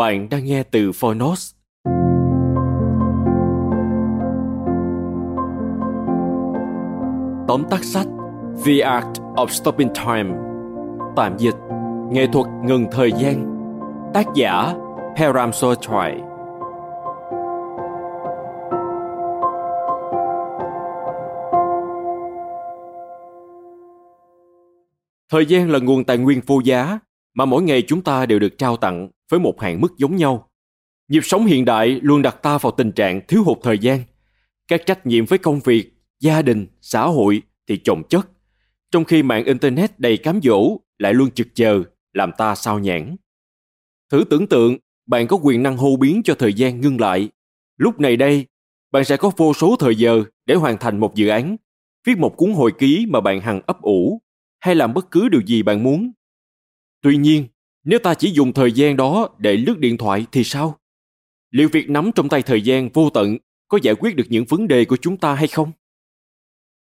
Bạn đang nghe từ Phonos. Tóm tắt sách, The Art of Stopping Time. Tạm dịch, Nghệ thuật ngừng thời gian. Tác giả Param Sochai Thời gian là nguồn tài nguyên vô giá mà mỗi ngày chúng ta đều được trao tặng với một hạn mức giống nhau. Nhịp sống hiện đại luôn đặt ta vào tình trạng thiếu hụt thời gian. Các trách nhiệm với công việc, gia đình, xã hội thì chồng chất, trong khi mạng Internet đầy cám dỗ lại luôn trực chờ, làm ta sao nhãn. Thử tưởng tượng, bạn có quyền năng hô biến cho thời gian ngưng lại. Lúc này đây, bạn sẽ có vô số thời giờ để hoàn thành một dự án, viết một cuốn hồi ký mà bạn hằng ấp ủ, hay làm bất cứ điều gì bạn muốn. Tuy nhiên, nếu ta chỉ dùng thời gian đó để lướt điện thoại thì sao? Liệu việc nắm trong tay thời gian vô tận có giải quyết được những vấn đề của chúng ta hay không?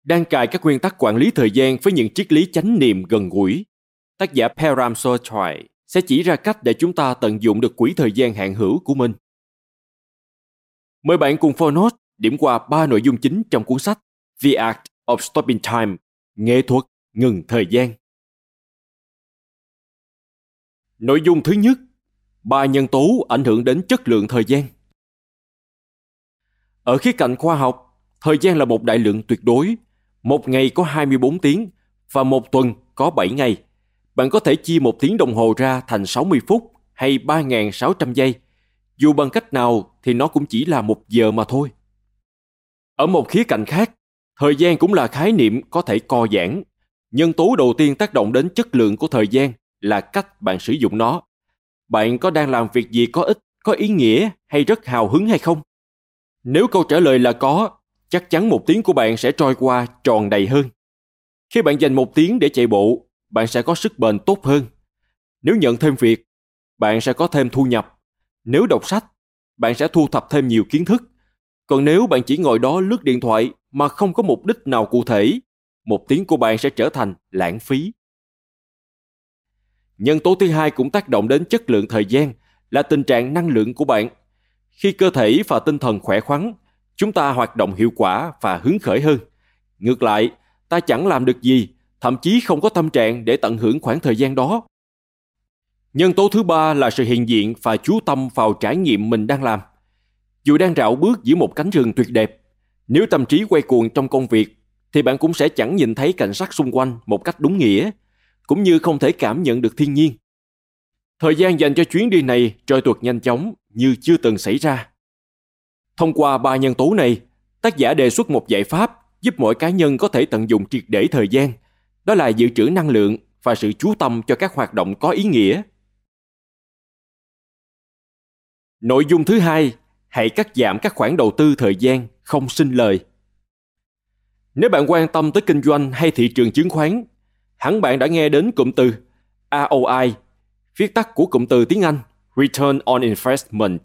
Đang cài các nguyên tắc quản lý thời gian với những triết lý chánh niệm gần gũi, tác giả Param Sochai sẽ chỉ ra cách để chúng ta tận dụng được quỹ thời gian hạn hữu của mình. Mời bạn cùng Fornos điểm qua ba nội dung chính trong cuốn sách The Art of Stopping Time, nghệ thuật ngừng thời gian. Nội dung thứ nhất, ba nhân tố ảnh hưởng đến chất lượng thời gian. Ở khía cạnh khoa học, thời gian là một đại lượng tuyệt đối. Một ngày có 24 tiếng và một tuần có 7 ngày. Bạn có thể chia một tiếng đồng hồ ra thành 60 phút hay 3.600 giây. Dù bằng cách nào thì nó cũng chỉ là một giờ mà thôi. Ở một khía cạnh khác, thời gian cũng là khái niệm có thể co giãn. Nhân tố đầu tiên tác động đến chất lượng của thời gian là cách bạn sử dụng nó. Bạn có đang làm việc gì có ích, có ý nghĩa hay rất hào hứng hay không? Nếu câu trả lời là có, chắc chắn một tiếng của bạn sẽ trôi qua tròn đầy hơn. Khi bạn dành một tiếng để chạy bộ, bạn sẽ có sức bền tốt hơn. Nếu nhận thêm việc, bạn sẽ có thêm thu nhập. Nếu đọc sách, bạn sẽ thu thập thêm nhiều kiến thức. Còn nếu bạn chỉ ngồi đó lướt điện thoại mà không có mục đích nào cụ thể, một tiếng của bạn sẽ trở thành lãng phí. Nhân tố thứ hai cũng tác động đến chất lượng thời gian là tình trạng năng lượng của bạn. Khi cơ thể và tinh thần khỏe khoắn, chúng ta hoạt động hiệu quả và hứng khởi hơn. Ngược lại, ta chẳng làm được gì, thậm chí không có tâm trạng để tận hưởng khoảng thời gian đó. Nhân tố thứ ba là sự hiện diện và chú tâm vào trải nghiệm mình đang làm. Dù đang rảo bước giữa một cánh rừng tuyệt đẹp, nếu tâm trí quay cuồng trong công việc, thì bạn cũng sẽ chẳng nhìn thấy cảnh sắc xung quanh một cách đúng nghĩa cũng như không thể cảm nhận được thiên nhiên. Thời gian dành cho chuyến đi này trôi tuột nhanh chóng như chưa từng xảy ra. Thông qua ba nhân tố này, tác giả đề xuất một giải pháp giúp mỗi cá nhân có thể tận dụng triệt để thời gian, đó là dự trữ năng lượng và sự chú tâm cho các hoạt động có ý nghĩa. Nội dung thứ hai, hãy cắt giảm các khoản đầu tư thời gian không sinh lời. Nếu bạn quan tâm tới kinh doanh hay thị trường chứng khoán hẳn bạn đã nghe đến cụm từ ROI, viết tắt của cụm từ tiếng Anh Return on Investment.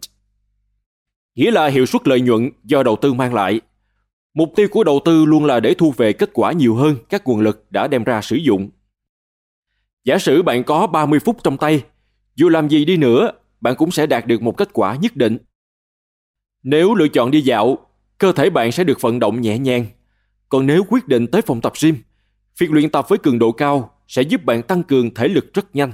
Nghĩa là hiệu suất lợi nhuận do đầu tư mang lại. Mục tiêu của đầu tư luôn là để thu về kết quả nhiều hơn các nguồn lực đã đem ra sử dụng. Giả sử bạn có 30 phút trong tay, dù làm gì đi nữa, bạn cũng sẽ đạt được một kết quả nhất định. Nếu lựa chọn đi dạo, cơ thể bạn sẽ được vận động nhẹ nhàng. Còn nếu quyết định tới phòng tập gym, việc luyện tập với cường độ cao sẽ giúp bạn tăng cường thể lực rất nhanh.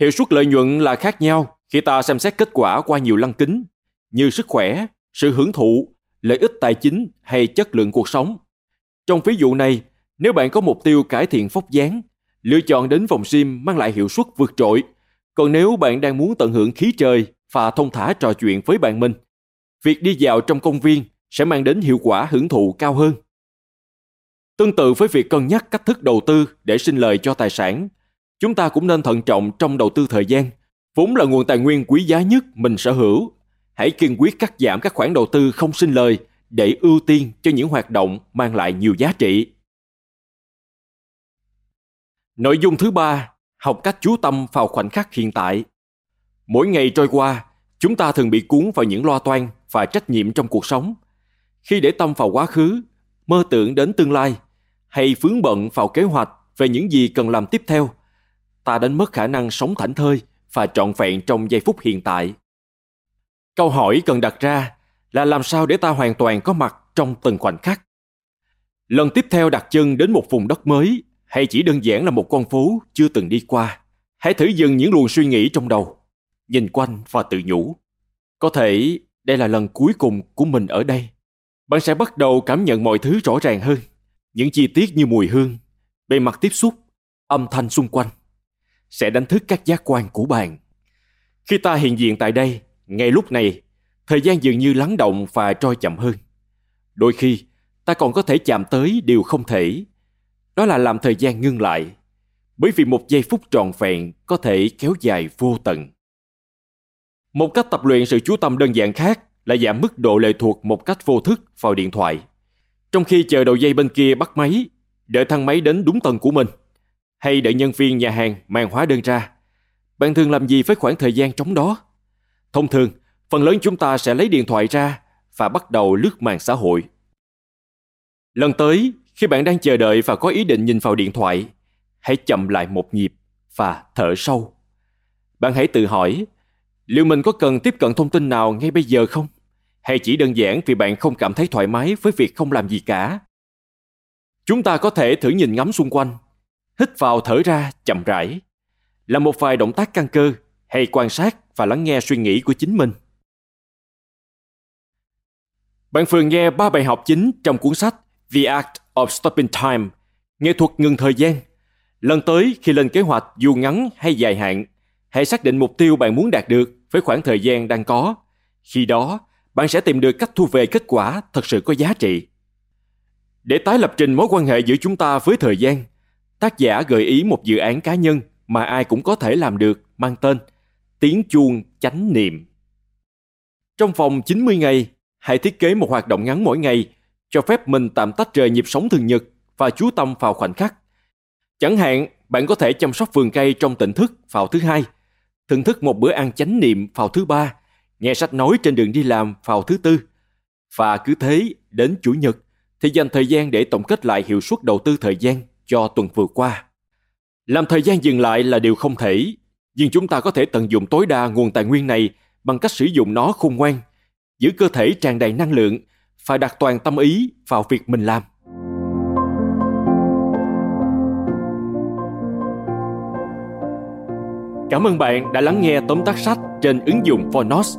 Hiệu suất lợi nhuận là khác nhau khi ta xem xét kết quả qua nhiều lăng kính, như sức khỏe, sự hưởng thụ, lợi ích tài chính hay chất lượng cuộc sống. Trong ví dụ này, nếu bạn có mục tiêu cải thiện vóc dáng, lựa chọn đến phòng gym mang lại hiệu suất vượt trội. Còn nếu bạn đang muốn tận hưởng khí trời và thông thả trò chuyện với bạn mình, việc đi dạo trong công viên sẽ mang đến hiệu quả hưởng thụ cao hơn. Tương tự với việc cân nhắc cách thức đầu tư để sinh lời cho tài sản, chúng ta cũng nên thận trọng trong đầu tư thời gian, vốn là nguồn tài nguyên quý giá nhất mình sở hữu. Hãy kiên quyết cắt giảm các khoản đầu tư không sinh lời để ưu tiên cho những hoạt động mang lại nhiều giá trị. Nội dung thứ ba, học cách chú tâm vào khoảnh khắc hiện tại. Mỗi ngày trôi qua, chúng ta thường bị cuốn vào những lo toan và trách nhiệm trong cuộc sống. Khi để tâm vào quá khứ, mơ tưởng đến tương lai hay vướng bận vào kế hoạch về những gì cần làm tiếp theo, ta đánh mất khả năng sống thảnh thơi và trọn vẹn trong giây phút hiện tại. Câu hỏi cần đặt ra là làm sao để ta hoàn toàn có mặt trong từng khoảnh khắc. Lần tiếp theo đặt chân đến một vùng đất mới hay chỉ đơn giản là một con phố chưa từng đi qua, hãy thử dừng những luồng suy nghĩ trong đầu, nhìn quanh và tự nhủ. Có thể đây là lần cuối cùng của mình ở đây. Bạn sẽ bắt đầu cảm nhận mọi thứ rõ ràng hơn. Những chi tiết như mùi hương, bề mặt tiếp xúc, âm thanh xung quanh sẽ đánh thức các giác quan của bạn. Khi ta hiện diện tại đây, ngay lúc này, thời gian dường như lắng động và trôi chậm hơn. Đôi khi, ta còn có thể chạm tới điều không thể. Đó là làm thời gian ngưng lại, bởi vì một giây phút trọn vẹn có thể kéo dài vô tận. Một cách tập luyện sự chú tâm đơn giản khác là giảm mức độ lệ thuộc một cách vô thức vào điện thoại. Trong khi chờ đầu dây bên kia bắt máy, đợi thang máy đến đúng tầng của mình, hay đợi nhân viên nhà hàng mang hóa đơn ra, bạn thường làm gì với khoảng thời gian trống đó? Thông thường, phần lớn chúng ta sẽ lấy điện thoại ra và bắt đầu lướt mạng xã hội. Lần tới, khi bạn đang chờ đợi và có ý định nhìn vào điện thoại, hãy chậm lại một nhịp và thở sâu. Bạn hãy tự hỏi, liệu mình có cần tiếp cận thông tin nào ngay bây giờ không? Hay chỉ đơn giản vì bạn không cảm thấy thoải mái với việc không làm gì cả? Chúng ta có thể thử nhìn ngắm xung quanh, hít vào thở ra chậm rãi, làm một vài động tác căng cơ hay quan sát và lắng nghe suy nghĩ của chính mình. Bạn vừa nghe ba bài học chính trong cuốn sách The Art of Stopping Time, nghệ thuật ngừng thời gian. Lần tới khi lên kế hoạch dù ngắn hay dài hạn, hãy xác định mục tiêu bạn muốn đạt được với khoảng thời gian đang có. Khi đó, bạn sẽ tìm được cách thu về kết quả thật sự có giá trị. Để tái lập trình mối quan hệ giữa chúng ta với thời gian, tác giả gợi ý một dự án cá nhân mà ai cũng có thể làm được mang tên Tiếng chuông chánh niệm. Trong vòng 90 ngày, hãy thiết kế một hoạt động ngắn mỗi ngày cho phép mình tạm tách rời nhịp sống thường nhật và chú tâm vào khoảnh khắc. Chẳng hạn, bạn có thể chăm sóc vườn cây trong tỉnh thức vào thứ hai, thưởng thức một bữa ăn chánh niệm vào thứ ba, nghe sách nói trên đường đi làm vào thứ tư. Và cứ thế, đến chủ nhật, thì dành thời gian để tổng kết lại hiệu suất đầu tư thời gian cho tuần vừa qua. Làm thời gian dừng lại là điều không thể, nhưng chúng ta có thể tận dụng tối đa nguồn tài nguyên này bằng cách sử dụng nó khôn ngoan, giữ cơ thể tràn đầy năng lượng phải đặt toàn tâm ý vào việc mình làm. Cảm ơn bạn đã lắng nghe tóm tắt sách trên ứng dụng Phonos.